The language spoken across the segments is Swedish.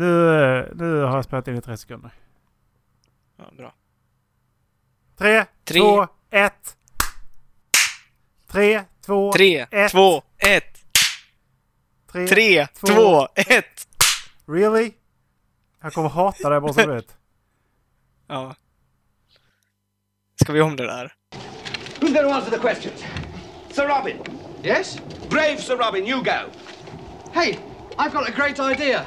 Nu, nu har jag spelat in i tre sekunder. Ja, bra. Tre, Tre. två, ett. Tre, två, Tre, ett. två, ett. tre. Tre, två, två, ett. Really? Jag kommer hata dig bara så du vet. Ja. Ska vi om det där? Who's going to answer the questions? Sir Robin. Yes? Brave Sir Robin, you go. Hey, I've got a great idea.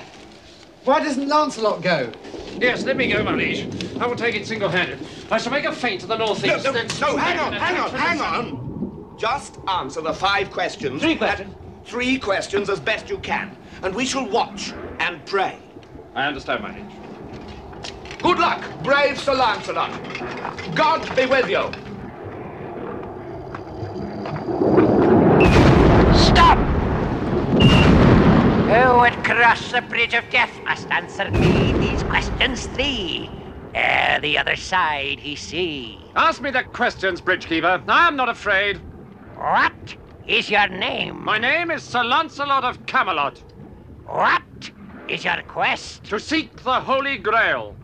Why doesn't Lancelot go? Yes, let me go, my liege. I will take it single-handed. I shall make a feint to the northeast. no, then no, hang on, hang on, hang on. Just answer the five questions. Three questions. At- Three questions as best you can. And we shall watch and pray. I understand, my liege. Good luck, brave Sir Lancelot. God be with you. Stop! Who would cross the bridge of death must answer me these questions three. Ere the other side he see. Ask me the questions, Bridgekeeper. I am not afraid. What is your name? My name is Sir Lancelot of Camelot. What is your quest? To seek the Holy Grail.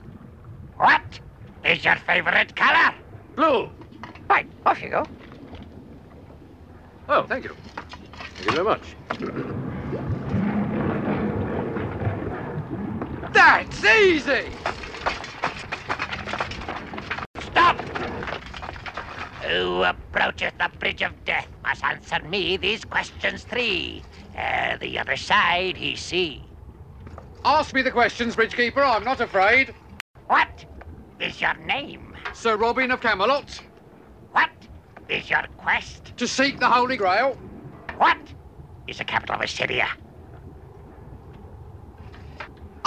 What is your favorite color? Blue. Right, off you go. Oh, thank you. Thank you very much. That's easy! Stop! Who approacheth the bridge of death must answer me these questions three. Ere the other side he see. Ask me the questions, Bridgekeeper. I'm not afraid. What is your name? Sir Robin of Camelot, What is your quest? to seek the Holy Grail. What is the capital of Assyria?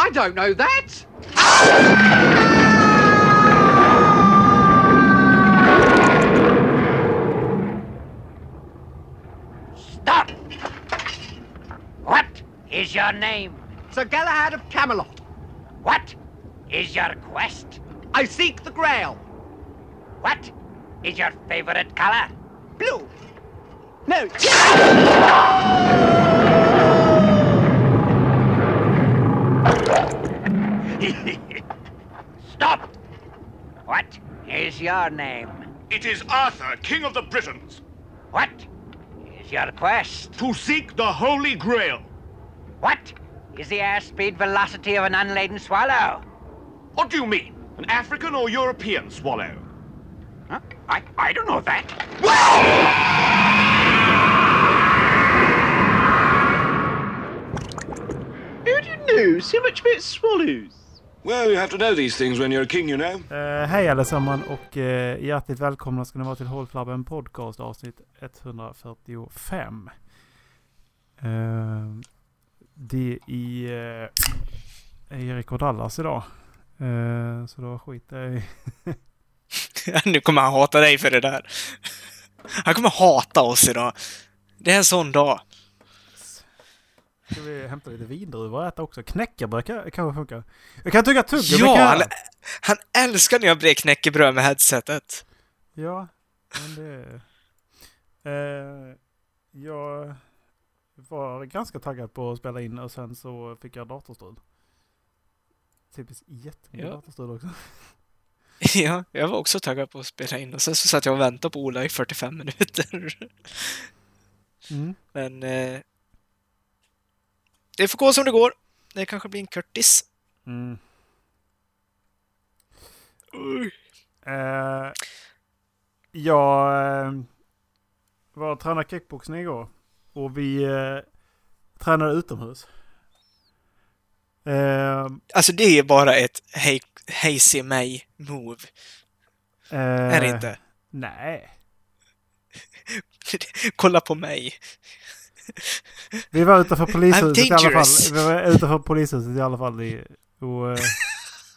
I don't know that. Stop! What is your name? Sir Galahad of Camelot. What is your quest? I seek the Grail. What is your favorite color? Blue. No. Stop! What is your name? It is Arthur, King of the Britons, What is your quest? to seek the Holy Grail. What is the airspeed velocity of an unladen swallow? What do you mean? An African or European swallow? Huh? I, I don't know that. Who do you know so much about swallows? Well, you have to know these things when you're a king, you know. Eh, hej allesammans och uh, hjärtligt välkomna ska ni vara till Håll Flabben Podcast avsnitt 145. Uh, det är uh, Erik och Dallas idag. Eh, så då skiter jag i... nu kommer han hata dig för det där. Han kommer hata oss idag. Det är en sån dag. Ska vi hämta lite vindruvor och äta också? Knäckebröd kan- kanske funkar. Jag kan tycka tuggummi Ja, kan han, han älskar när jag brer knäckebröd med headsetet. Ja, men det... Eh, jag var ganska taggad på att spela in och sen så fick jag datorstrul. Typiskt jättemycket Ja. datorstrul också. Ja, jag var också taggad på att spela in och sen så satt jag och väntade på Ola i 45 minuter. Mm. Men... Eh, det får gå som det går. Det kanske blir en Curtis. Mm. Eh, jag eh, var och tränade kickboxning igår. Och vi eh, tränade utomhus. Eh, Alltså det är bara ett hej, hej se mig move. eh, Är det inte? Nej. Kolla på mig. Vi var utanför polishuset i alla fall. Vi var utanför polishuset i alla fall. I, och, eh,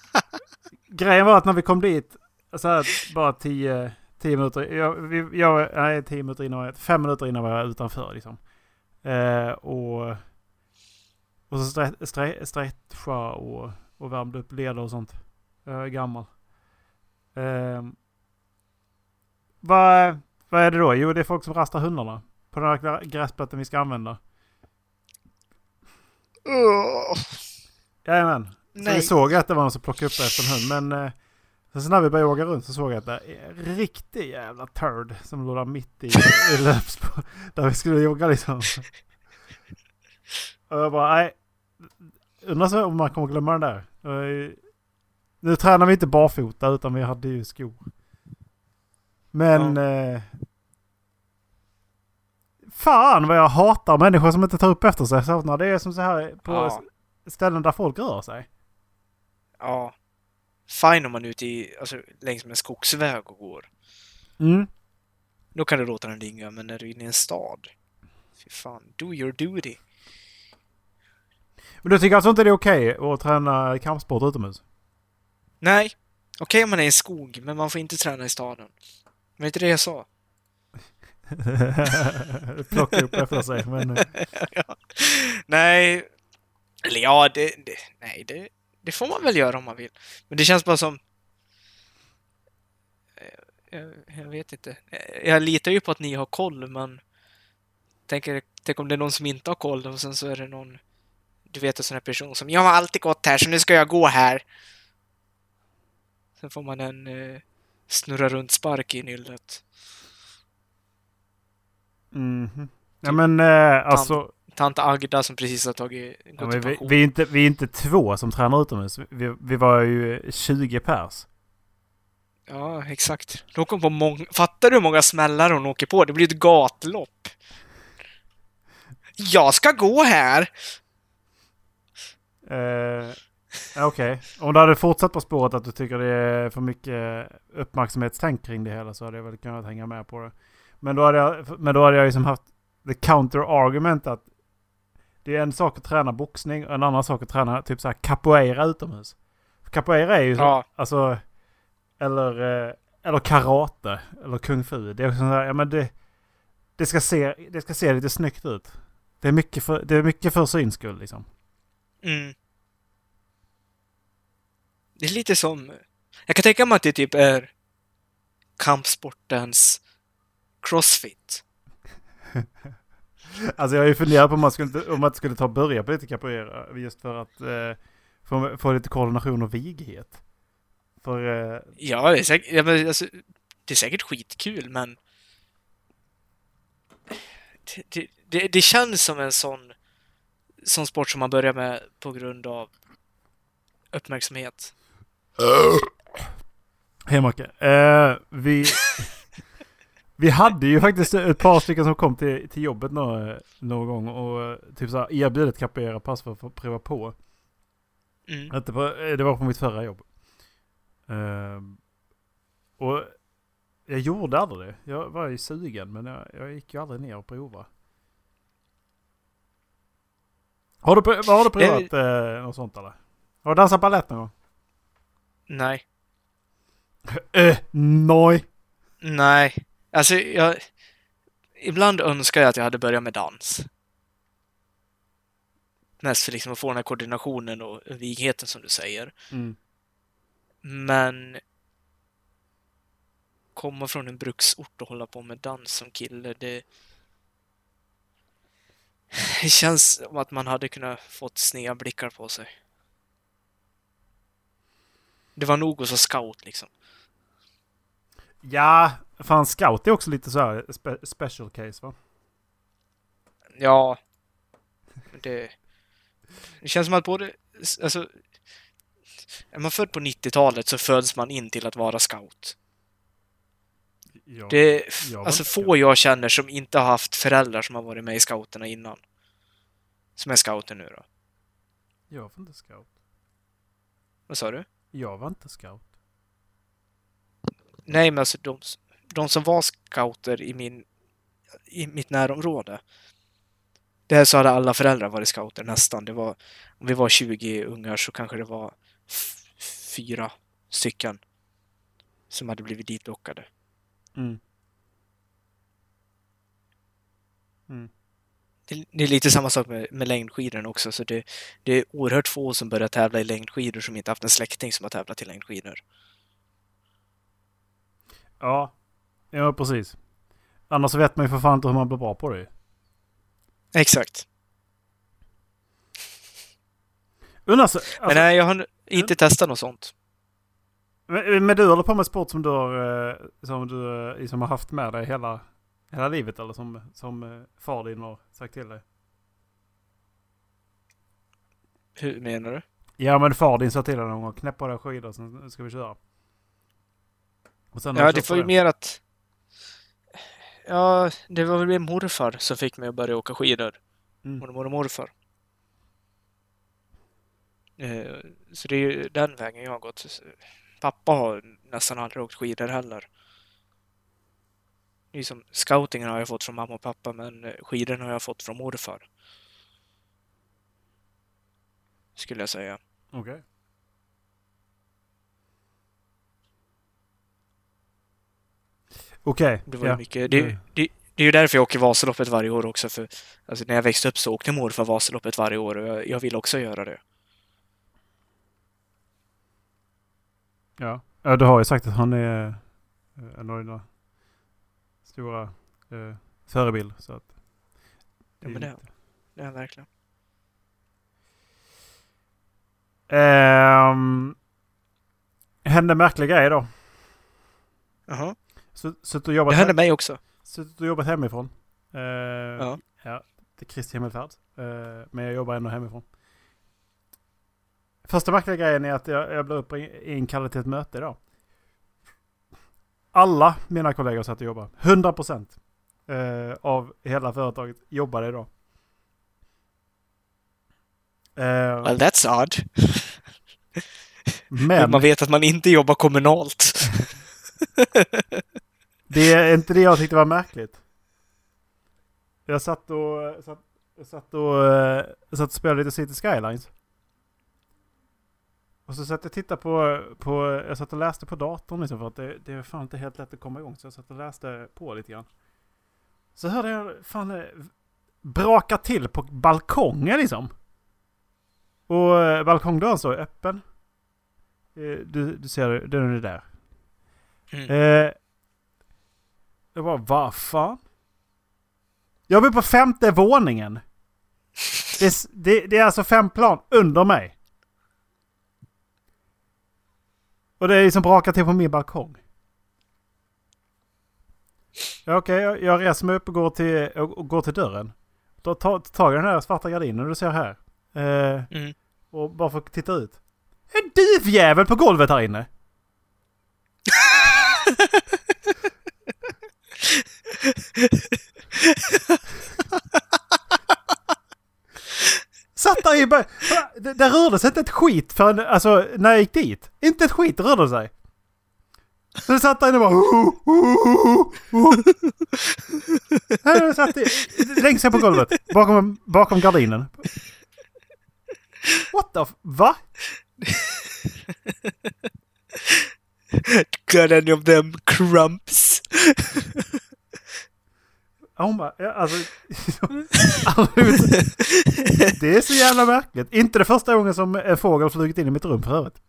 grejen var att när vi kom dit, så här, bara tio, tio minuter, jag, jag, nej, tio minuter innan, fem minuter innan var jag utanför liksom. Eh, och, och så stre, stre, stretcha och, och värmde upp leder och sånt. Jag är gammal. Eh, vad, vad är det då? Jo, det är folk som rastar hundarna. På den här gräsplätten vi ska använda. Jajamän. Så vi såg att det var någon som plockade upp efter en hund. Men eh, sen så när vi började åka runt så såg jag att det är en riktig jävla turd som låg där mitt i, i löpspår. Där vi skulle jogga liksom. Och jag bara, nej. Undrar så om man kommer glömma den där. Nu tränar vi inte barfota utan vi hade ju skor. Men... Eh, fan vad jag hatar människor som inte tar upp efter sig. Så när det är som så här på Ja. ställen där folk rör sig. Ja. Fine om man är ute i, alltså, längs med en skogsväg och går. Mm. Då kan du låta den ringa, men när du är inne i en stad. Fy fan, do your duty. Men du tycker alltså inte det är okej att träna kampsport utomhus? Nej, okej om man är i skog, men man får inte träna i staden. Men inte det jag sa? Plocka upp efter sig. Men, ja. Nej, eller ja, det, det, nej, det, det får man väl göra om man vill. Men det känns bara som... Eh, jag, jag vet inte. Eh, jag litar ju på att ni har koll, men... Tänker, tänk om det är någon som inte har koll och sen så är det någon... Du vet en sån här person som Jag har alltid gått här, så nu ska jag gå här. Sen får man en eh, snurra runt spark i nyllet mhm. Ja men eh, alltså... Tant Agda som precis har tagit, Ja, vi, vi, är inte, vi är inte två som tränar utomhus. Vi, vi var ju 20 pers. Ja, exakt. Åker hon på många... Fattar du hur många smällar hon åker på? Det blir ett gatlopp. Jag ska gå här! Eh, Okej. Om du hade fortsatt på spåret att du tycker det är för mycket uppmärksamhetstänk kring det hela så hade jag väl kunnat hänga med på det. Men då hade jag, men då hade jag liksom haft the counter argument att det är en sak att träna boxning och en annan sak att träna typ så här capoeira utomhus. Capoeira är ju så, Ja. alltså eller, eh, eller karate eller kung fu. Det är också så här, ja men det, det, ska se, det ska se lite snyggt ut. Det är mycket för, det är mycket för syns skull liksom. Mm. Det är lite som... Jag kan tänka mig att det typ är kampsportens crossfit. Alltså jag har ju funderat på om man skulle, om man skulle ta börja på lite capoeira. Just för att eh, få, få lite koordination och vighet. För eh, Ja, det är säkert, ja, men alltså, det är säkert skitkul, men... Det, det, det, det känns som en sån, sån sport som man börjar med på grund av uppmärksamhet. hej Macke. Eh, vi, vi hade ju faktiskt ett par stycken som kom till, till jobbet någon, någon gång och eh, typ så här ett capoeira-pass för att få prova på. Mm. Inte på, eh, det var på mitt förra jobb. Eh, och jag gjorde aldrig det. Jag var ju sugen men jag, jag gick ju aldrig ner och provade. Har du, har du provat eh, något sånt eller? Har du dansat balett någon gång? Nej. Eh, nej. Nej. Alltså, jag... Ibland önskar jag att jag hade börjat med dans. Mest för liksom att få den här koordinationen och vigheten som du säger. Mm. Men komma från en bruksort och hålla på med dans som kille, det... Det känns som att man hade kunnat fått sneda blickar på sig. Det var nog att vara scout liksom. Ja, fan scout är också lite så här spe, special case va? Ja. Det... Det känns som att både... Alltså... Är man född på 90-talet så föds man in till att vara scout. Ja, Det är jag alltså få jag känner som inte har haft föräldrar som har varit med i scouterna innan. Som är scouter nu då. Jag var inte scout. Vad sa du? Jag var inte scout. Nej, men alltså de, de som var scouter i min i mitt närområde. Där så hade alla föräldrar varit scouter nästan. Det var, om vi var 20 ungar så kanske det var fyra stycken som hade blivit ditlockade. Mm. Det, det är lite samma sak med, med längdskidorna också. Så det, det är oerhört få som börjar tävla i längdskidor som inte haft en släkting som har tävlat i längdskidor. Ja. Ja, precis. Annars så vet man ju för fan inte hur man blir bra på det. Exakt. Undrar så, alltså, Men nej, jag har inte testat något sånt. men, men du håller på med sport som du har, eh, som du eh, liksom har haft med dig hela, hela livet eller som, som eh, far din har sagt till dig? Hur menar du? Ja men far din sa till dig någon gång, knäpp på dig skidor sen ska vi köra. Ja, det var ju mer att... Ja, det var väl min morfar som fick mig att börja åka skidor. Mm. Mormor och morfar. Eh, Så det är ju den vägen jag har gått. Pappa har nästan aldrig åkt skidor heller. Det är som scoutingen har jag fått från mamma och pappa, men eh, skidorna har jag fått från morfar. Skulle jag säga. Okej. Okej. Det var ja. mycket. Det, Mm. det, det är ju därför jag åker Vasaloppet varje år också. För alltså, när jag växte upp så åkte morfar Vasaloppet varje år och jag, jag vill också göra det. Ja. ja, du har ju sagt att han är en av dina stora eh, förebild. Så att, Ja, men det, är- det är han verkligen. Ehm, hände märkliga grejer då. Jaha. Så du jobbat, Det hände mig också. Suttit och jobbat hemifrån. Uh, Ja. ja. Det är Kristi himmelfärd. Eh, men jag jobbar ändå hemifrån. Första märkliga grejen är att jag, jag blev inkallad till ett möte idag. Alla mina kollegor satt och jobbade. 100 procent uh, av hela företaget jobbade idag. Eh, Well, that's odd. men Man vet att man inte jobbar kommunalt. det är inte det jag tyckte var märkligt. Jag satt och, satt, jag satt och, eh, jag satt och spelade lite City Skylines. Och så satt jag och tittade på, på, jag satt och läste på datorn liksom för att det, det är fan inte helt lätt att komma igång. Så jag satt och läste på lite grann. Så hörde jag fan eh, braka till på balkongen liksom. Och eh, balkongdörren står öppen. Eh, Du, du ser, den är där. Mm. Eh, jag bara, vad fan? Jag bor på femte våningen. Det, är det, det är alltså fem plan under mig. Och det är liksom brakar till på min balkong. Ja, Okej, jag, jag reser mig upp och går till, och, går till dörren. Då tar tar tag i den här svarta gardinen du ser här. Eh, Mm. och bara får titta ut. En duvjävel på golvet här inne! Satt där i... bara- Det, det rörde sig inte ett skit förrän, alltså när jag gick dit. Inte ett skit rörde sig. Så jag satt där inne och bara... Oh, oh, oh, jag satt i, längst ner på golvet. Bakom, bakom gardinen. What the... f- Va? Got any of them crumps? Hon bara, ja, alltså... det är så jävla märkligt. Inte det första gången som en fågel flugit in i mitt rum för övrigt.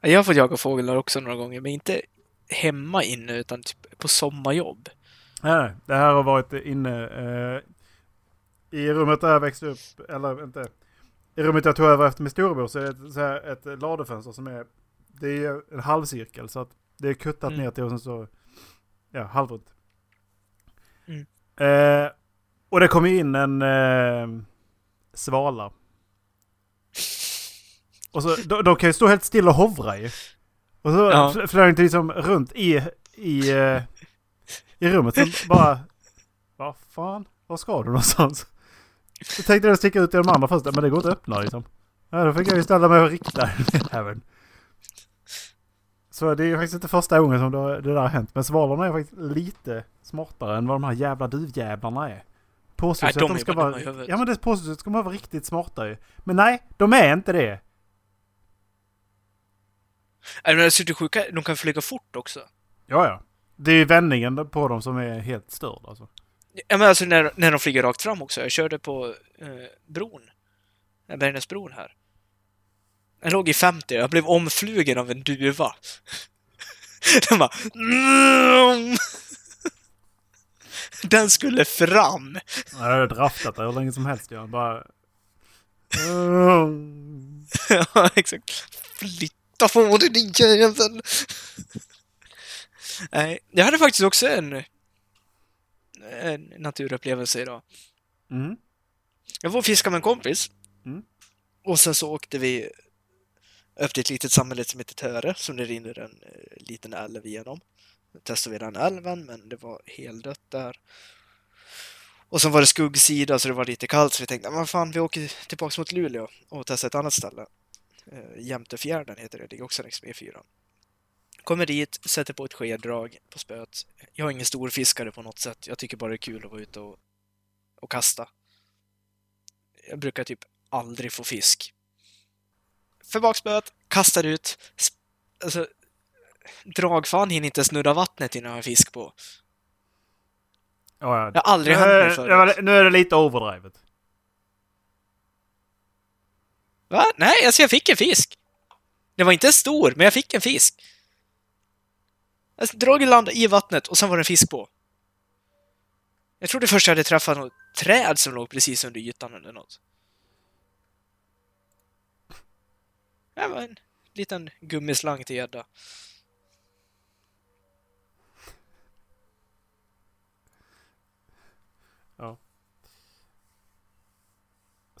Jag har fått jaga fåglar också några gånger, men inte hemma inne utan typ på sommarjobb. Nej, nej. Det här har varit inne eh, i rummet där jag växte upp. Eller inte. I rummet jag tog över efter min storebror så är det ett, så här, ett ladufönster som är... Det är en halvcirkel så att det är kuttat Mm. ner till och sen så... Ja, halvrunt. Mm. Eh, och det kom ju in en eh, svala. Och så, de, de kan ju stå helt still och hovra ju. Och så Ja. fl- flög det liksom runt i, i, eh, i rummet. Så bara... Vad fan? Var ska du någonstans? Så tänkte jag sticka ut i de andra först. Men det går inte att öppna liksom. Ja, då fick jag ju ställa mig och rikta den. Så det är ju faktiskt inte första gången som det, det där har hänt. Men svalorna är faktiskt lite smartare än vad de här jävla duvjävlarna är. Påstås att de ska vara... Ja men det påstås att de ska vara riktigt smarta ju. Men nej, de är inte det. Nej, men alltså, sjuka, de kan flyga fort också. Ja, ja. Det är ju vändningen på dem som är helt störd alltså. Ja, men alltså när, när de flyger rakt fram också. Jag körde på eh, bron. Bergnäsbron här. Jag låg i 50, jag blev omflugen av en duva. Den bara... "Mm." Den skulle fram! Ja, Jag har draftat det hur länge som helst. Jag bara... Ja, exakt. Flytta på dig din jävel! Nej, jag hade faktiskt också en, en naturupplevelse idag. Mm. Jag var och fiskade med en kompis. Mm. Och sen så åkte vi upp till ett litet samhälle som heter Töre, som det rinner en eh, liten älv igenom. Då testade vi den älven, men det var heldött där. Och sen var det skuggsida, så det var lite kallt, så vi tänkte, vad fan, vi åker tillbaka mot Luleå och testar ett annat ställe. Eh, Jämtefjärden heter det, det ligger också längs med E4. Kommer dit, sätter på ett skeddrag på spöet. Jag är ingen stor fiskare på något sätt. Jag tycker bara det är kul att vara ute och, och kasta. Jag brukar typ aldrig få fisk. För bakspöet, kastar ut. Alltså, dragfan hinner inte snurra vattnet innan jag har fisk på. Ja, ja. Jag har aldrig nu, hänt mig förut. det nu är det lite overdrivet. Va? Nej, alltså jag fick en fisk. Den var inte stor, men jag fick en fisk. Alltså, draget landade i vattnet och sen var det en fisk på. Jag trodde först jag hade träffat något träd som låg precis under ytan eller något. Det var en liten gummislang till gädda.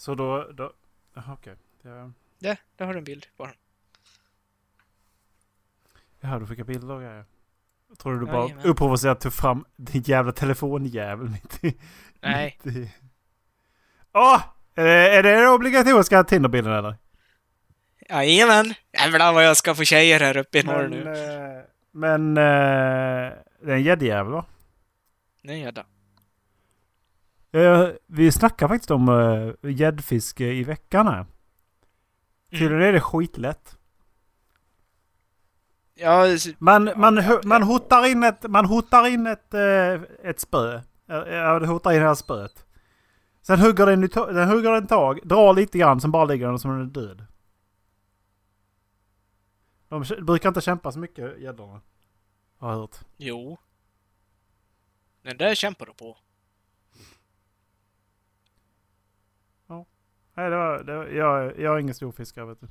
Så då... då Jaha, okej. Ja. Det, där har du en bild på den. Jaha, du fick jag bilder och grejer. Jag trodde du bara Jajamän. oprovocerat tog fram din jävla telefonjävel mitt i... Nej. i- Åh! Är det, är det den obligatoriska Tinderbilden eller? Jajamän! Jävlar vad jag ska få tjejer här uppe i norr nu. eh, men eh, det är en gäddjävel va? Det är en gädda. Eh, vi snackar faktiskt om eh, gäddfiske i veckan här. Tydligen är det skitlätt. Ja, Man, man, man hotar in ett, man hotar in ett, eh, ett spö. Eh, Ja, det hotar in hela spöet. Sen hugger den, den hugger den tag, drar lite grann, sen bara ligger den som den är död. De brukar inte kämpa så mycket, gäddorna. Har jag hört. jo. Den där kämpar du på. Nej, det var, det var, jag, jag är ingen stor fiskare vet du.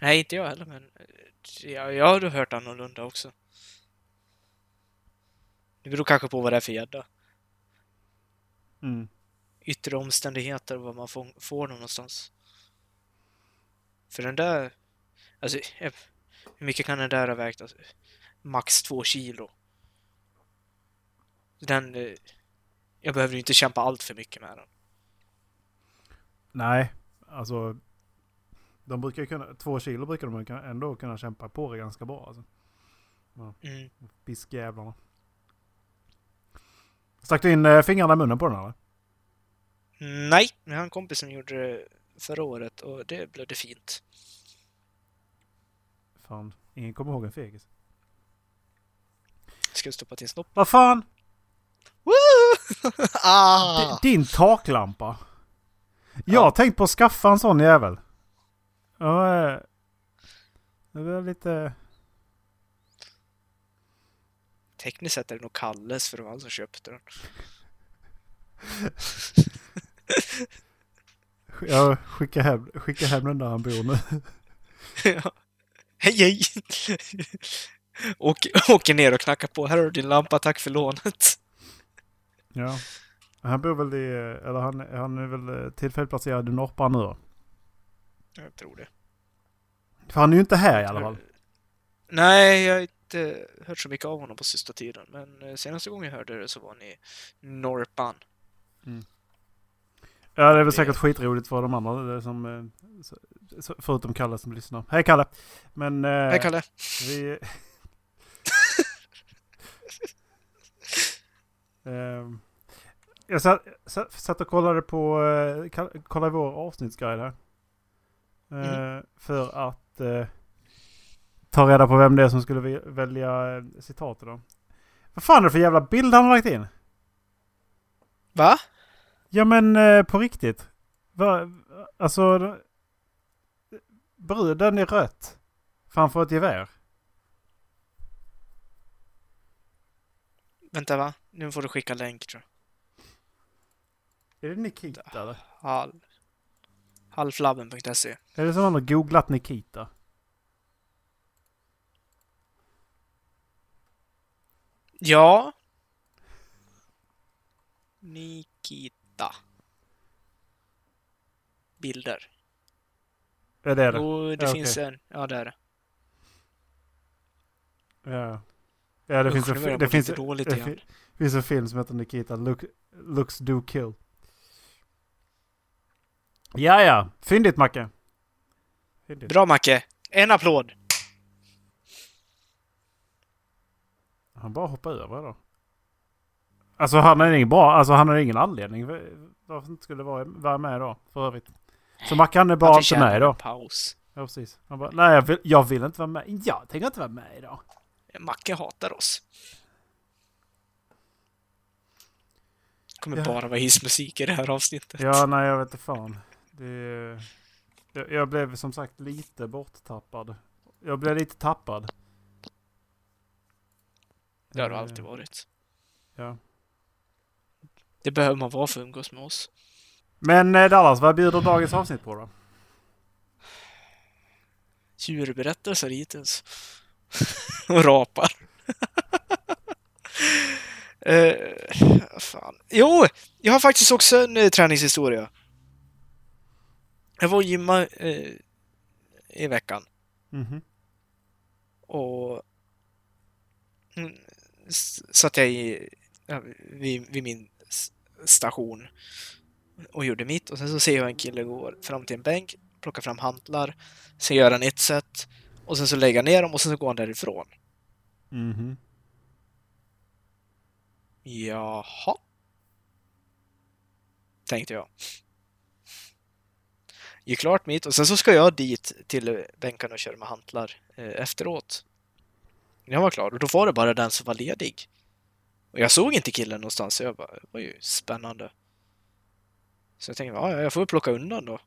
Nej, inte jag heller, men eh, jag, jag har hört annorlunda också. Det beror kanske på vad det är för gädda. Mm. Yttre omständigheter, vad man får, får någonstans. För den där... Alltså, hur mycket kan den där ha vägt? Alltså, max två kilo. Den... eh, Jag behöver ju inte kämpa allt för mycket med den. Nej, alltså. De brukar ju kunna, två kilo brukar de ändå kunna kämpa på det ganska bra. Alltså. Mm. Fiskjävlarna. Stack du in eh, fingrarna i munnen på den eller? Nej, jag har en kompis som gjorde det förra året och det blev det fint. Fan, ingen kommer ihåg en fegis. Ska jag stoppa till snopp? Vad fan! Ah! Din taklampa. Jag har tänkt på att skaffa en sån jävel. Ja, eh, det var lite... Tekniskt sett är det nog Kalles för det var han som köpte den. Jag skickar hem, skickar hem den där han bor nu. Ja. Hej hej! Åker, åker ner och knackar på. Här har du din lampa, tack för lånet. Ja. Han bor väl i... Eller han, han är väl eh, tillfälligt placerad i Norrpan nu då. Jag tror det. För han är ju inte här i alla fall. Nej, jag har inte hört så mycket av honom på sista tiden. Men eh, senaste gången jag hörde det så var ni Norpan. Ja, det är väl säkert skitroligt för de andra det som... eh, Förutom Kalle som lyssnar. Hej Kalle! Men... eh, Hej Kalle! Vi... Ehm, jag satt, satt, och kollade på eh, kollade vår avsnittsguide här. Eh, För att ta reda på vem det är som skulle välja citatet då. Vad fan är det för jävla bild han har lagt in? Va? Ja men eh, på riktigt. Va, alltså... Bruden i rött. Framför ett gevär. Vänta va? Nu får du skicka länk tror jag. Är det Nikita eller? Hall. Halflabben.se. Är det som han har googlat Nikita? Ja. Nikita. Bilder. Är det det? Jo, det Ja, finns okej. en. Ja, det är det. Ja. Ja, det Usch, finns en, det finns, det igen. fi- finns en film som heter Nikita Look, Looks Do Kill. Ja, ja. Fyndigt Macke. Fyndigt. Bra Macke! En applåd! Han bara hoppar över då. Alltså han har ingen bra, alltså han har ingen anledning för- varför inte skulle vara, vara med då för övrigt. Så Macke han är bara inte med idag. paus. Ja precis. Han bara, nej jag vill, jag vill inte vara med. Jag tänker inte vara med idag. Macke hatar oss. kommer Ja. bara vara hissmusik i det här avsnittet. Ja, nej jag vet inte fan. Det, jag, jag blev som sagt lite borttappad. Jag blev lite tappad. Det har du alltid varit. Ja. Det behöver man vara för att umgås med oss. Men eh, Dallas, vad bjuder dagens avsnitt på då? Djurberättelser hittills. och rapar. uh, fan. Jo, jag har faktiskt också en eh, träningshistoria. Jag var och gymma eh, i veckan Mhm. och mm, s- satt jag i, vid, vid min station och gjorde mitt och sen så ser jag en kille gå fram till en bänk, plocka fram hantlar, sen gör han ett set och sen så lägger han ner dem och sen så går han därifrån. Mhm. Jaha. Tänkte jag. Gick klart mitt och sen så ska jag dit till bänkarna och köra med hantlar eh, efteråt. Jag var klar och då var det bara den som var ledig. Och jag såg inte killen någonstans så jag bara, det var ju spännande. Så jag tänkte, ja, ja, jag får väl plocka undan då.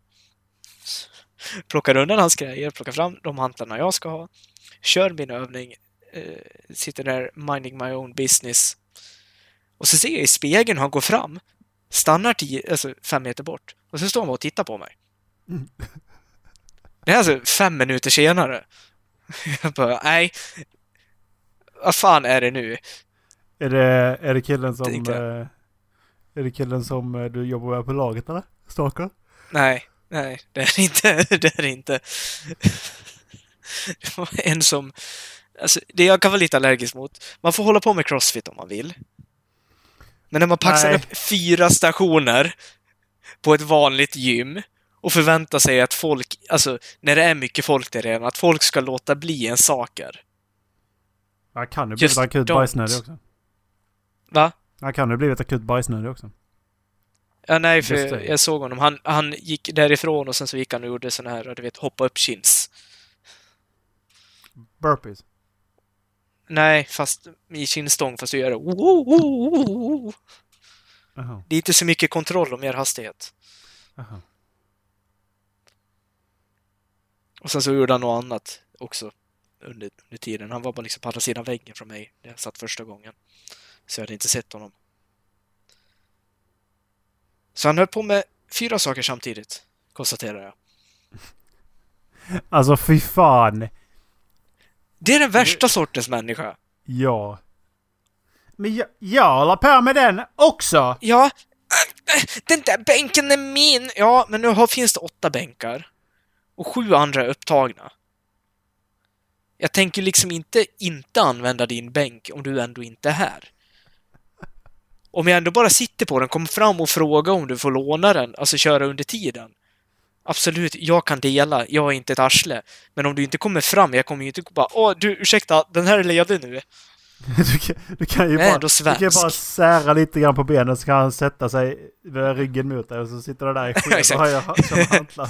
Plockar undan hans grejer, plockar fram de hantlarna jag ska ha, kör min övning, eh, sitter där minding my own business. Och så ser jag i spegeln hur han går fram, stannar tio, alltså fem meter bort och så står han bara och tittar på mig. Det är alltså fem minuter senare. Jag bara, nej. Vad fan är det nu? Är det, är det killen som... Tänkte jag. Eh, är det killen som eh, du jobbar med på laget eller? Stalker? Nej, nej, det är det inte. Det är det inte. Det var en som... Alltså, det jag kan vara lite allergisk mot. Man får hålla på med crossfit om man vill. Men när man paxar Nej. upp fyra stationer på ett vanligt gym och förväntar sig att folk, alltså när det är mycket folk där redan, att folk ska låta bli en saker. Han kan ju blivit akut bajsnödig också. Va? Han kan ju blivit akut bajsnödig också. Ja, nej, för det. jag såg honom. Han, han gick därifrån och sen så gick han och gjorde sån här, du vet, hoppa upp chins. Burpees. Nej, fast i kinstång, fast du gör det. Oh, oh. Det är inte så mycket kontroll och mer hastighet. Jaha. Och sen så gjorde han något annat också under, under tiden. Han var bara liksom på andra sidan väggen från mig när jag satt första gången. Så jag hade inte sett honom. Så han höll på med fyra saker samtidigt, konstaterar jag. Alltså fy fan. Det är den värsta sortens människa. Ja. Men jag, jag håller på med den också. Ja, äh, den där bänken är min! Ja, men nu har, finns det åtta bänkar. Och sju andra är upptagna. Jag tänker liksom inte inte använda din bänk om du ändå inte är här. Om jag ändå bara sitter på den, kom fram och fråga om du får låna den, alltså köra under tiden. Absolut, jag kan dela, jag är inte ett arsle. Men om du inte kommer fram, jag kommer ju inte bara Åh, du ursäkta, den här är ledig nu. Du kan, du kan ju bara, du kan ju bara sära lite grann på benen så kan han sätta sig med ryggen mot dig och så sitter du där i höjer som hantlar.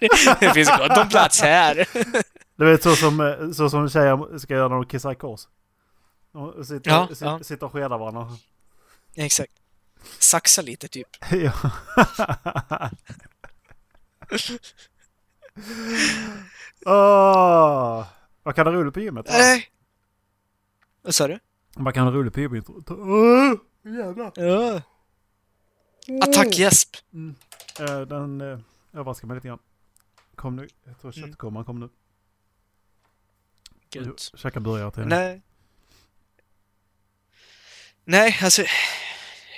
Det finns gott om plats här. Du vet så som, så som tjejer ska göra när de kissar i kors. De sitter, Ja, sitter, ja. sitter och skedar varandra. Exakt. Saxa lite typ. Ja. Åh, vad kan du roligt på gymmet? Nej. Vad sa du? Vad kan du roligt på gymmet? Åh, jävlar. Ja. Attackgäsp. Eh, Den, eh, överraskar mig lite grann. Kom nu. Jag tror Mm. köttgomman kom nu. Gud. Käka burgare till Nej. Nej, alltså.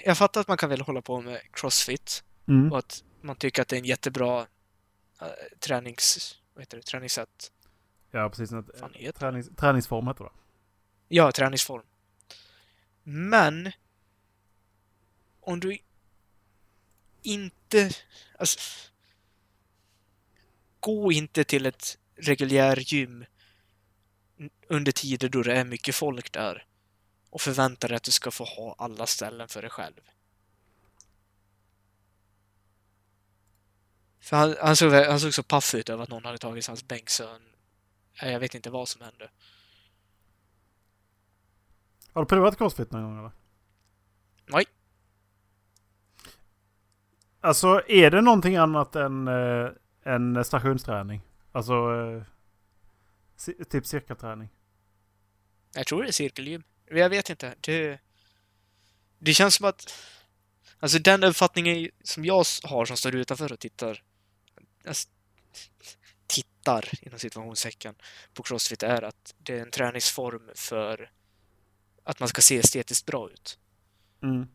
Jag fattar att man kan väl hålla på med crossfit Mm. och att man tycker att det är en jättebra äh, tränings... Vad heter det? Träningssätt. Ja, precis. Fan det? tränings, träningsform heter det. Ja, träningsform. Men om du inte... Alltså, gå inte till ett reguljär gym under tider då det är mycket folk där och förvänta dig att du ska få ha alla ställen för dig själv. För han, han, såg, han såg så paff ut över att någon hade tagit hans bänk så han, jag vet inte vad som hände. Har du provat crossfit någon gång eller? Nej. Alltså är det någonting annat än eh, en stationsträning? Alltså eh, typ cirkelträning? Jag tror det är cirkelgym. Jag vet inte. Det, det känns som att... Alltså den uppfattningen som jag har som står utanför och tittar... Alltså, tittar, inom situationstecken, på Crossfit är att det är en träningsform för att man ska se estetiskt bra ut. Mm.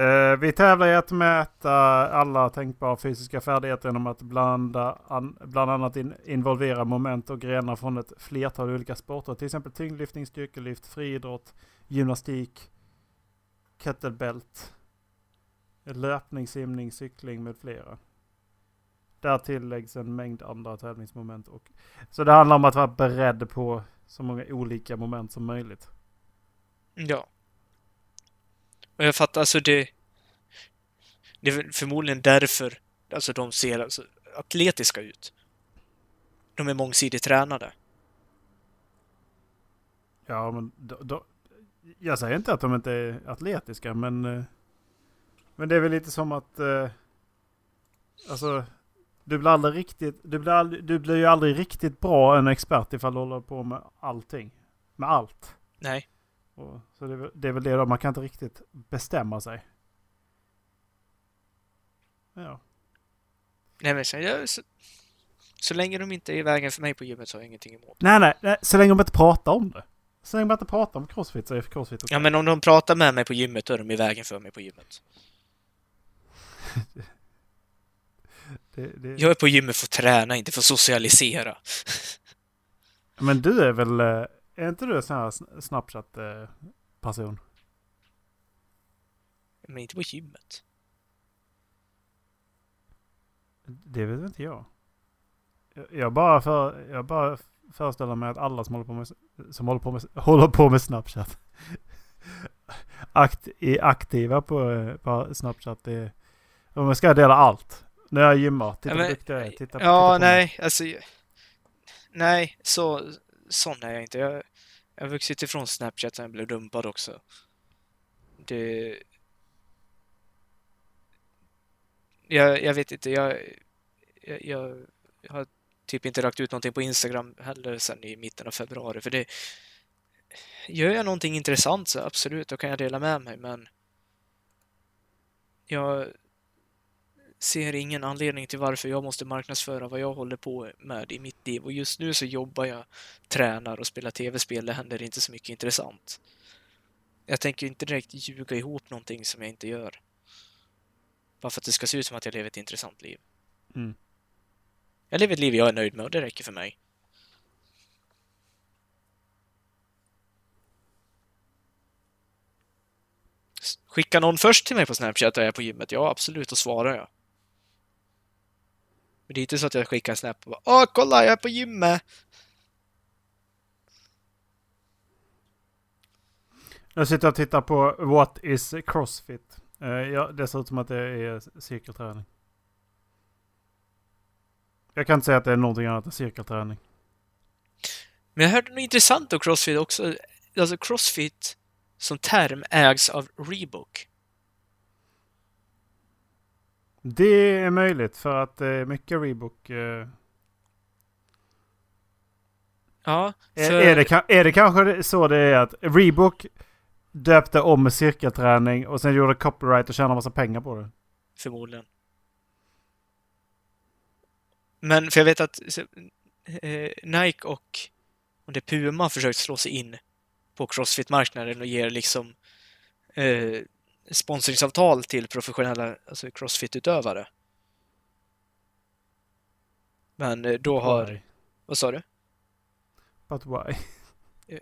Eh, vi tävlar i att mäta alla tänkbara fysiska färdigheter genom att blanda an, bland annat in, involvera moment och grenar från ett flertal olika sporter. Till exempel tyngdlyftning, styrkelyft, friidrott, gymnastik, kettlebelt, löpning, simning, cykling med flera. Där tilläggs en mängd andra tävlingsmoment. Och, så det handlar om att vara beredd på så många olika moment som möjligt. Ja. Och jag fattar, alltså det... Det är förmodligen därför alltså de ser alltså, atletiska ut. De är mångsidigt tränade. Ja, men då, då, jag säger inte att de inte är atletiska, men, eh, men det är väl lite som att... eh, Alltså, du blir aldrig riktigt... Du blir, aldrig, du blir ju aldrig riktigt bra en expert ifall du håller på med allting. Med allt. Nej. Och, så det är, det är väl det då, man kan inte riktigt bestämma sig. Ja. Nej men så, jag, så, så länge de inte är i vägen för mig på gymmet så har jag ingenting emot. Nej, nej, nej, så länge de inte pratar om det. Så länge man inte pratar om crossfit så är crossfit okej. Ja men om de pratar med mig på gymmet då är de i vägen för mig på gymmet. det, det, Jag är på gymmet för att träna, inte för att socialisera. Men du är väl... eh, Är inte du en sån här sn- Snapchat-person? Men inte på gymmet. Det vet inte jag. Jag- Jag bara, för, jag bara föreställer mig att alla som håller på med, som håller på med, håller på med Snapchat akt, är aktiva på, eh, på Snapchat. Det, man ska dela allt. När jag gymmar, titta Ja, men- duktig jag är. Titta, titta Ja, på mig. nej, alltså... Nej, så... Sån är jag inte. Jag, jag har vuxit ifrån Snapchat sen jag blev dumpad också. Det... Jag, jag vet inte, jag, jag, jag har typ inte lagt ut någonting på Instagram heller sen i mitten av februari, för det... Gör jag någonting intressant så absolut, då kan jag dela med mig, men... Jag ser ingen anledning till varför jag måste marknadsföra vad jag håller på med i mitt liv. Och just nu så jobbar jag, tränar och spelar tv-spel. Det händer inte så mycket intressant. Jag tänker inte direkt ljuga ihop någonting som jag inte gör. Bara för att det ska se ut som att jag lever ett intressant liv. Mm. Jag lever ett liv jag är nöjd med och det räcker för mig. Skicka någon först till mig på Snapchat och jag är på gymmet? Ja, absolut, då svarar jag. Men det är inte så att jag skickar en snap och bara Åh, kolla, jag är på gymmet! Jag sitter och tittar på What is Crossfit. Eh, ja, det ser ut som att det är cirkelträning. Jag kan inte säga att det är någonting annat än cirkelträning. Men jag hörde något intressant om Crossfit också. Alltså Crossfit som term ägs av Reebok. Det är möjligt för att det är mycket Reebok. eh, Ja, Är, för... är, det, är det kanske så det är att Reebok döpte om med cirkelträning och sen gjorde copyright och tjänade massa pengar på det. Förmodligen. Men för jag vet att eh, Nike och om det är Puma försökt slå sig in på crossfit-marknaden och ger liksom eh, sponsringsavtal till professionella alltså crossfit-utövare. Men eh, då har... Why? Vad sa du? But why? Eh,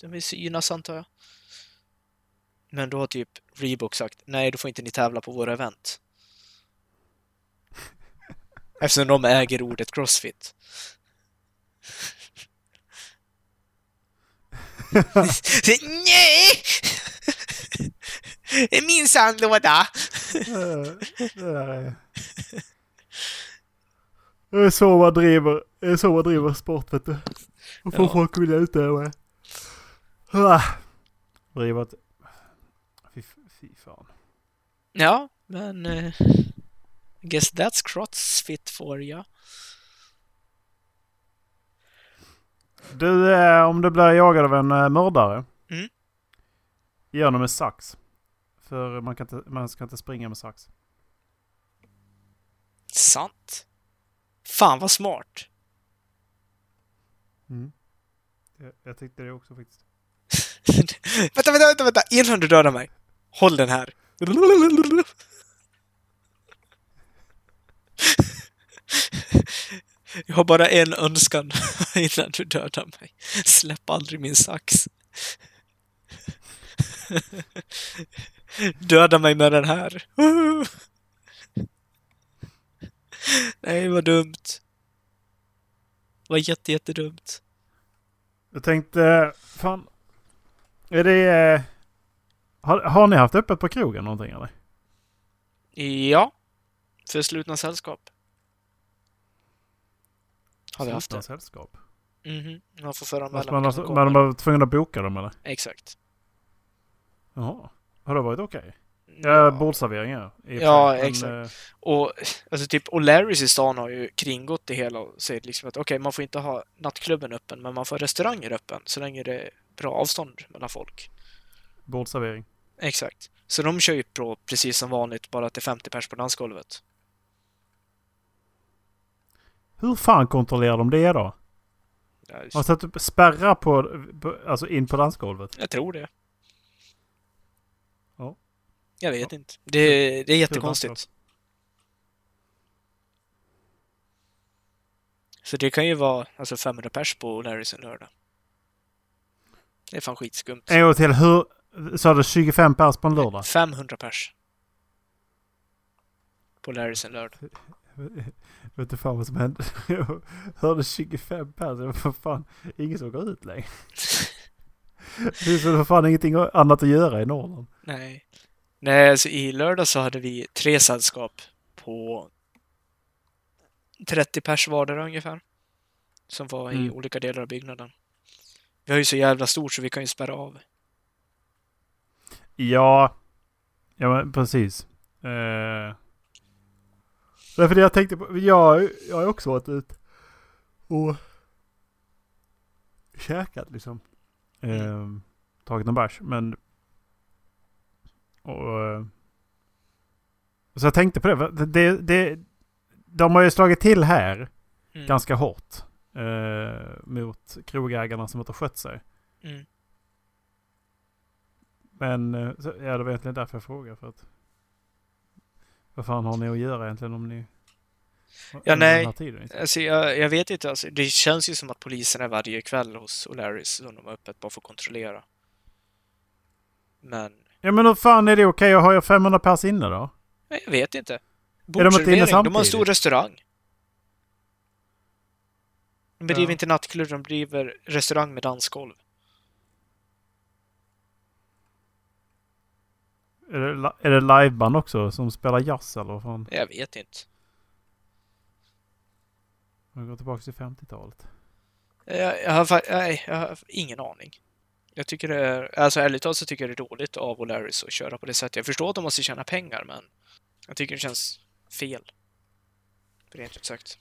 de vill synas antar jag. Men då har typ Reebok sagt nej, då får inte ni tävla på våra event. Eftersom de äger ordet Crossfit. nej! Det är min sandlåda! det är... Det så man driver, det är så man driver sport vet du. Och får Ja. folk vilja utöva det. Ah. Driver ett... Fy, fy fan. Ja, men... eh, I guess that's Crossfit for you. Du, eh, om du blir jagad av en eh, mördare. Mm. Ge honom en sax. För man, kan inte, man ska inte springa med sax. Sant. Fan vad smart. Jag, jag tyckte det också faktiskt. vänta, vänta, vänta, vänta! Innan du dödar mig. Håll den här. Jag har bara en önskan innan du dödar mig. Släpp aldrig min sax. Döda mig med den här. Nej, vad dumt. Vad jätte, jättedumt. Jag tänkte, fan. Är det... eh, Har, har ni haft öppet på krogen någonting eller? Ja. För slutna sällskap. Har vi haft Slutna det. sällskap? Mhm. Man får föranmäla. man, har, man man kommer. var tvungen att boka dem eller? Exakt. Jaha. Har det varit okej? Bordservering ja. för Ja, men, exakt. eh, Och alltså typ O'Larrys i stan har ju kringgått det hela och säger liksom att okej, man får inte ha nattklubben öppen, men man får restauranger öppen så länge det är bra avstånd mellan folk. Bordservering. Exakt. Så de kör ju på precis som vanligt, bara att det är 50 pers på dansgolvet. Hur fan kontrollerar de det då? Ja, Har de satt upp spärrar på, på, alltså in på dansgolvet? Jag tror det. Ja. Jag vet inte. Det, det är jättekonstigt. Så det kan ju vara alltså 500 pers på Larrys en lördag. Det är fan skitskumt. En gång till. Hur... Sa du 25 pers på en lördag? 500 pers. På Larrys en lördag. Vet inte fan vad som hände. Jag hörde 25 pers. Jag bara, Vad fan. Ingen som går ut längre. Det finns väl för fan ingenting annat att göra i Norrland. Nej. Nej, alltså i lördag så hade vi tre sällskap på 30 pers vardera ungefär. Som var i Mm. olika delar av byggnaden. Vi har ju så jävla stort så vi kan ju spärra av. Ja. Ja precis. Eh. Därför det jag tänkte på. Jag, jag har också varit ut och käkat liksom. Eh, tagit en bärs. Men. Och, eh, så jag tänkte på det. det, det, de har ju slagit till här Mm. ganska hårt. Eh, mot krogägarna som inte har skött sig. Mm. Men eh, så, ja, det var egentligen därför jag frågade. För att, vad fan har ni att göra egentligen om ni... Ja, nej. Tiden? Alltså, jag, jag vet inte. Alltså, det känns ju som att polisen är varje kväll hos O'Larrys som de har öppet bara för att kontrollera. Men Ja men hur fan är det okej att ha 500 pers inne då? jag vet inte. de inte inne Bordservering. De har en stor samtidigt? restaurang. De bedriver Ja. inte nattklubb, de driver restaurang med dansgolv. Är det, är det liveband också som spelar jazz eller vad fan? Jag vet inte. Vi går tillbaka till 50-talet. Jag, jag, har, nej, jag har ingen aning. Jag tycker det är, alltså ärligt talat så tycker jag det är dåligt av O'Larrys att köra på det sättet. Jag förstår att de måste tjäna pengar, men jag tycker det känns fel. Rent ut sagt.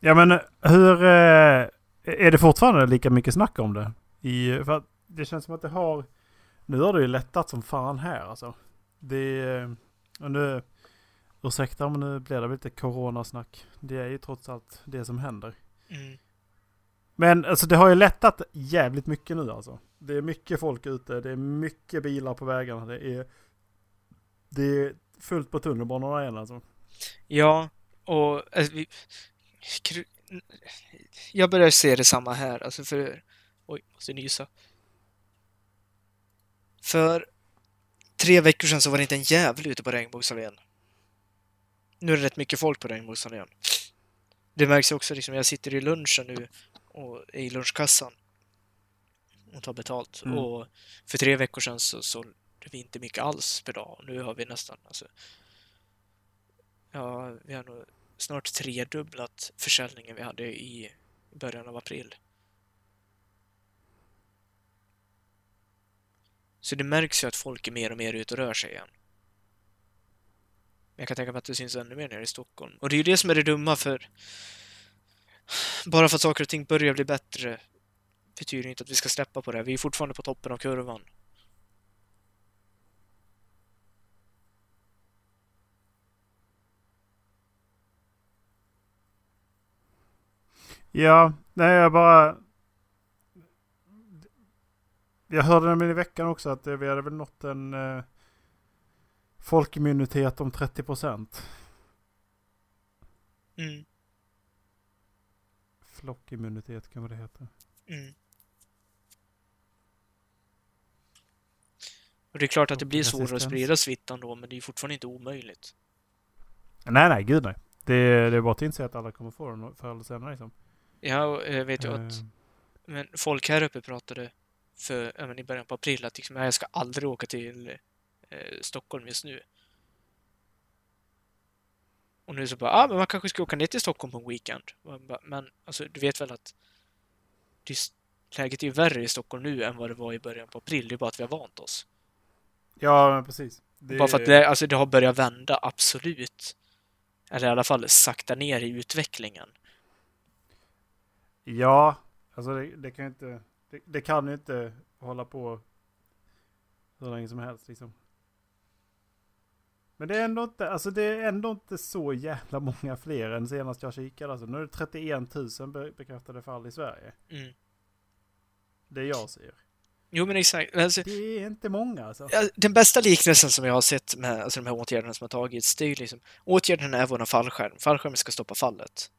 Ja men eh, hur... Eh, är det fortfarande lika mycket snack om det? I, för det känns som att det har... Nu har det ju lättat som fan här alltså. Det är... Och nu... Ursäkta om nu blir det lite coronasnack. Det är ju trots allt det som händer. Mm. Men alltså det har ju lättat jävligt mycket nu alltså. Det är mycket folk ute, det är mycket bilar på vägarna. Det är, det är fullt på tunnelbanorna igen alltså. Ja, och alltså, vi, jag börjar se det samma här. Alltså för... Oj, måste nysa. För tre veckor sedan så var det inte en jävel ute på Regnbågsallén. Nu är det rätt mycket folk på Regnbågsallén. Det märks ju också liksom, jag sitter i lunchen nu och i lunchkassan och tar betalt. Mm. Och för tre veckor sedan så sålde vi inte mycket alls per dag. Nu har vi nästan, alltså, ja, vi har nog snart tredubblat försäljningen vi hade i början av april. Så det märks ju att folk är mer och mer ute och rör sig igen. Men jag kan tänka mig att det syns ännu mer nere i Stockholm. Och det är ju det som är det dumma för bara för att saker och ting börjar bli bättre betyder inte att vi ska släppa på det. Vi är fortfarande på toppen av kurvan. Ja, nej jag bara... Jag hörde nämligen i veckan också att vi hade väl nått en eh, folkimmunitet om 30 procent. Mm, Flockimmunitet kan vad det heter. mm. Och det är klart att det blir svårare att sprida smittan då, men det är fortfarande inte omöjligt. Nej, nej, gud nej. Det, det är bara att inse att alla kommer få den förr eller senare liksom. Ja, och jag vet ju att Eh, men folk här uppe pratade för, men i början på april att liksom, jag ska aldrig åka till eh, Stockholm just nu. Och nu så bara, ah, men man kanske ska åka ner till Stockholm på en weekend. Bara, Men alltså, du vet väl att det, läget är ju värre i Stockholm nu än vad det var i början på april. Det är bara att vi har vant oss. Ja, men precis. Det, Bara för att det, alltså, det har börjat vända, absolut. Eller i alla fall sakta ner i utvecklingen. Ja, alltså det, det kan ju inte... Det, det kan ju inte hålla på hur länge som helst liksom. Men det är ändå inte, alltså det är ändå inte så jävla många fler än senast jag kikade. Alltså, nu är det 31 000 be- bekräftade fall i Sverige. Mm. Det jag ser. Jo, men exakt. Alltså, Det är inte många alltså. Den bästa liknelsen som jag har sett med alltså, de här åtgärderna som har tagits, det är ju liksom åtgärden är vår fallskärm. Fallskärmen ska stoppa fallet.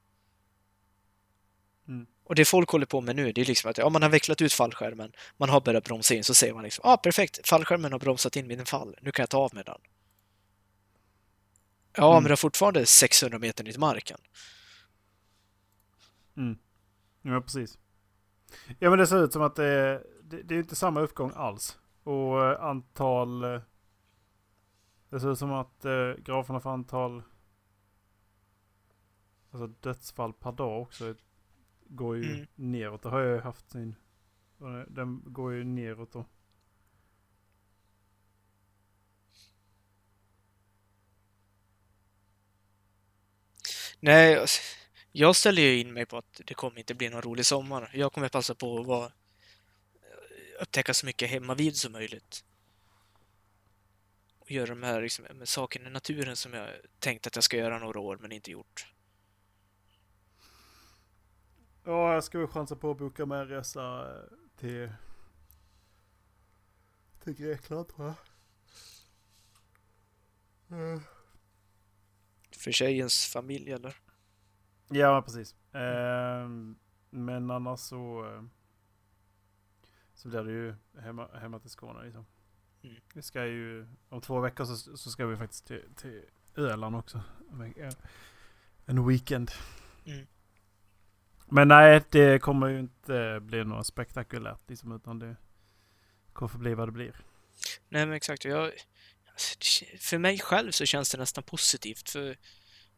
Mm. Och det folk håller på med nu, det är liksom att ja, man har vecklat ut fallskärmen, man har börjat bromsa in, så säger man liksom, ja ah, perfekt, fallskärmen har bromsat in min fall, nu kan jag ta av mig den. Ja, Mm. men det har fortfarande 600 meter ner till marken. Mm. Ja, precis. Ja, men det ser ut som att det är, det, det är inte samma uppgång alls. Och eh, antal... eh, Det ser ut som att eh, graferna för antal... Alltså dödsfall per dag också går ju Mm. neråt. Det har jag ju haft sin... Den går ju neråt då. Nej, jag ställer ju in mig på att det kommer inte bli någon rolig sommar. Jag kommer passa på att vara, eh, upptäcka så mycket hemmavid som möjligt. Och göra de här liksom, med sakerna i naturen som jag tänkt att jag ska göra några år men inte gjort. Ja, jag ska väl chansa på att boka med en resa eh, till... Till Grekland tror jag. Mm. För tjejens familj eller? Ja, precis. Ehm, men annars så... eh, Så blir det ju hemma, hemma till Skåne liksom. Mm. Vi ska ju... Om två veckor så, så ska vi faktiskt till, till Öland också. En- En weekend. Mm. Men nej, det kommer ju inte bli något spektakulärt liksom. Utan det kommer få bli vad det blir. Nej men exakt, jag, för mig själv så känns det nästan positivt för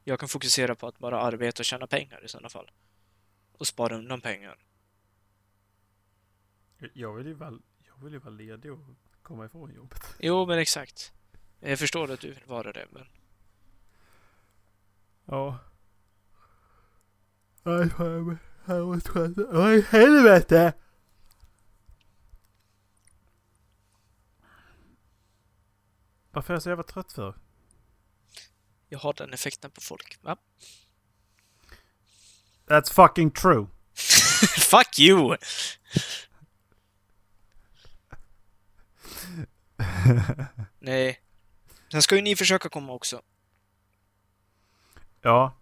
jag kan fokusera på att bara arbeta och tjäna pengar i sådana fall. Och spara undan pengar. Jag vill ju vara, jag vill ju vara ledig och komma ifrån jobbet. Jo, men exakt. Jag förstår att du vill vara det, men Ja. Nej, fan. Helvete! Varför är jag så jävla trött för? Jag har den effekten på folk. Va? That's fucking true. Fuck you! Nej. Sen ska ju ni försöka komma också. Ja.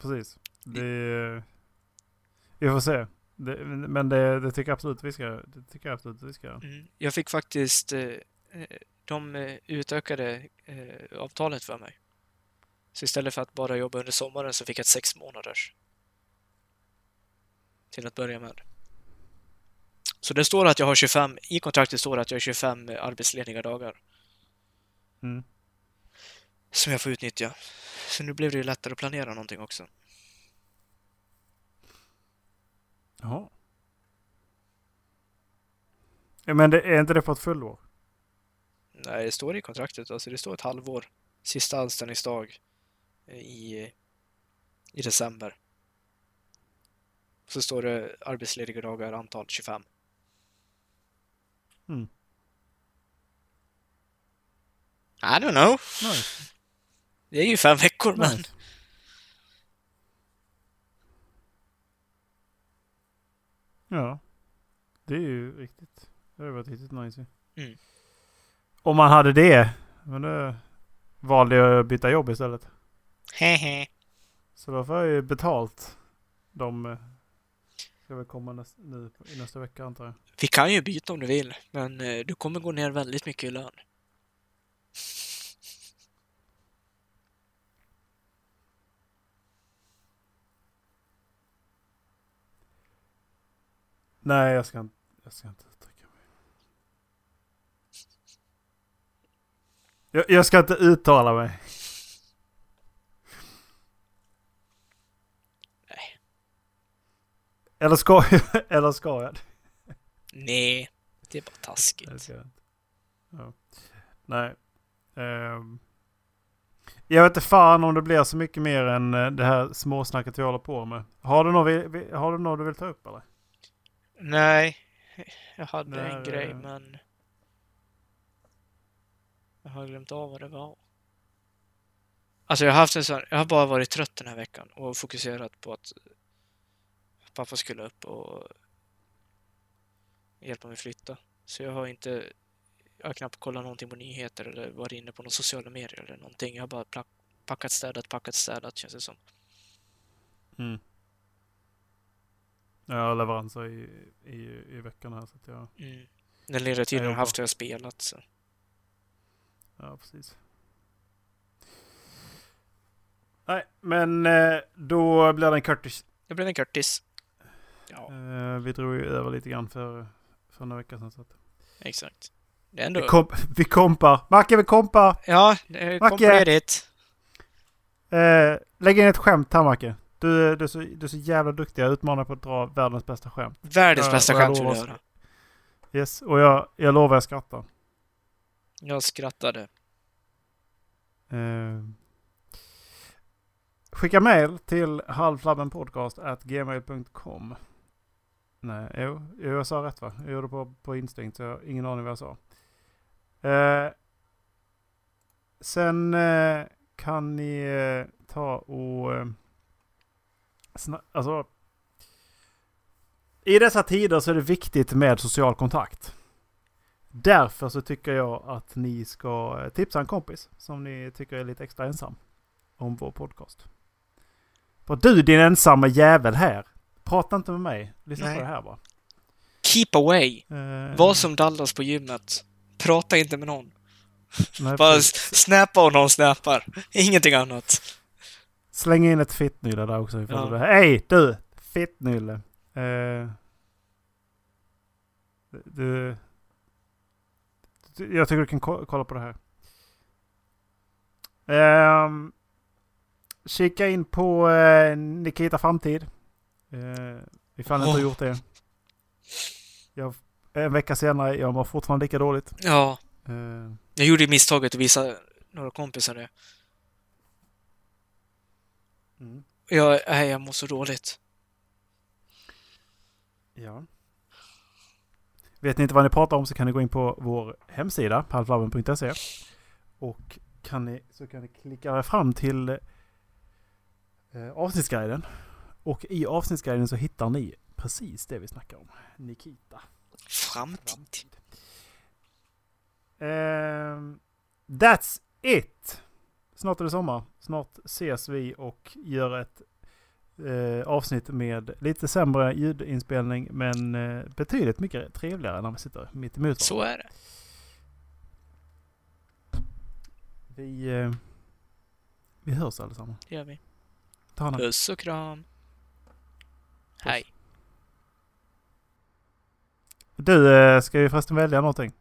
Precis. Det... Vi får se. Det, men det, det tycker jag absolut vi ska Det tycker jag absolut vi ska. Mm. Jag fick faktiskt... Eh, eh, de eh, utökade eh, avtalet för mig. Så istället för att bara jobba under sommaren så fick jag ett sex månaders. Till att börja med. Så det står att jag har 25, i kontraktet står det att jag har 25 arbetslediga dagar. Mm. Som jag får utnyttja. Så nu blev det ju lättare att planera någonting också. Jaha. Ja, men det, är inte det på ett fullår? Nej, det står i kontraktet. Alltså det står ett halvår. Sista anställningsdag i, i december. Så står det arbetslediga dagar antal 25. Mm. I don't know. Nice. Det är ju fem veckor, men... nice. Ja. Det är ju riktigt. Det har varit riktigt nice ju. Mm. Om man hade det. Men då valde jag att byta jobb istället. Hehe. Så då får jag ju betalt. De eh, ska väl komma näst, nu i nästa vecka antar jag. Vi kan ju byta om du vill, men eh, du kommer gå ner väldigt mycket i lön. Nej, jag ska, inte- jag ska inte uttrycka mig. Jag, jag ska inte uttala mig. Nej. Eller ska jag? Eller ska jag? Nej, det är bara Nej, taskigt. inte. Ja. Nej. Ehm. jag vet inte fan om det blir så mycket mer än eh, det här småsnacket vi håller på med. Har du något, vi, har du något du vill ta upp eller? Nej, jag hade Nej, en grej, men... Jag har glömt av vad det var. Alltså jag har haft en sån, jag har bara varit trött den här veckan och fokuserat på att pappa skulle upp och hjälpa mig flytta. Så jag har inte, jag har knappt kollat någonting på nyheter eller varit inne på några sociala medier eller någonting. Jag har bara plack, packat, städat, packat, städat känns det som. Mm. Jag har leveranser i, i, i veckan här så att jag... Mm. Den lilla tiden jag jag har haft har jag spelat. Så. Ja, precis. Nej, men eh, då blir det en Curtis. Det blev en Curtis. Ja, Eh, vi drog ju över lite grann för, för några veckor sedan. Så att... exakt. Det är ändå... vi, komp vi kompar. Macke, vi kompar! Ja, det kom Macke! ledigt. Eh, lägg in ett skämt här Macke. Du, du, är så, du är så jävla duktig. Jag utmanar på att dra världens bästa skämt. Världens bästa jag skämt vill jag lovar- göra. Yes, och jag, jag lovar jag skrattar. Jag skrattade. Uh, skicka mail till halvflabbenpodcast.gmail.com Nej, jo, jag sa rätt va? Jag gjorde på, på instinkt så jag har ingen aning vad jag sa. Uh, sen uh, kan ni ta och... Alltså, I dessa tider så är det viktigt med social kontakt. Därför så tycker jag att ni ska eh, tipsa en kompis som ni tycker är lite extra ensam om vår podcast. För du din ensamma jävel här. Prata inte med mig. Lyssna Nej. på det här bara. Keep away. Eh, Var som Dallas på gymmet. Prata inte med någon. nej, Bara precis. s- snappa och någon snappar. Ingenting annat. Släng in ett fittnylle där också. Ja. du. Hej du! Fittnylle. Du, du, jag tycker du kan ko- kolla på det här. Ehm, kika in på eh, Nikita Framtid. Eh, ifall ni inte har gjort det. Jag, en vecka senare, jag mår fortfarande lika dåligt. Ja, Eh, jag gjorde misstaget att visa några kompisar det. mm. Jag, nej, jag mår så dåligt. Ja. Vet ni inte vad ni pratar om så kan ni gå in på vår hemsida, palflabben.se. Och kan ni, så kan ni klicka fram till eh, avsnittsguiden. Och i avsnittsguiden så hittar ni precis det vi snackar om. Nikita. Framtid. Ehm, that's it! Snart är det sommar. Snart ses vi och gör ett eh, avsnitt med lite sämre ljudinspelning men eh, betydligt mycket trevligare när vi sitter mitt emot Så är det. Vi, eh, vi hörs allesammans. Det gör vi. Ta hand om. Puss och kram. Hej. Du, eh, ska vi förresten välja någonting?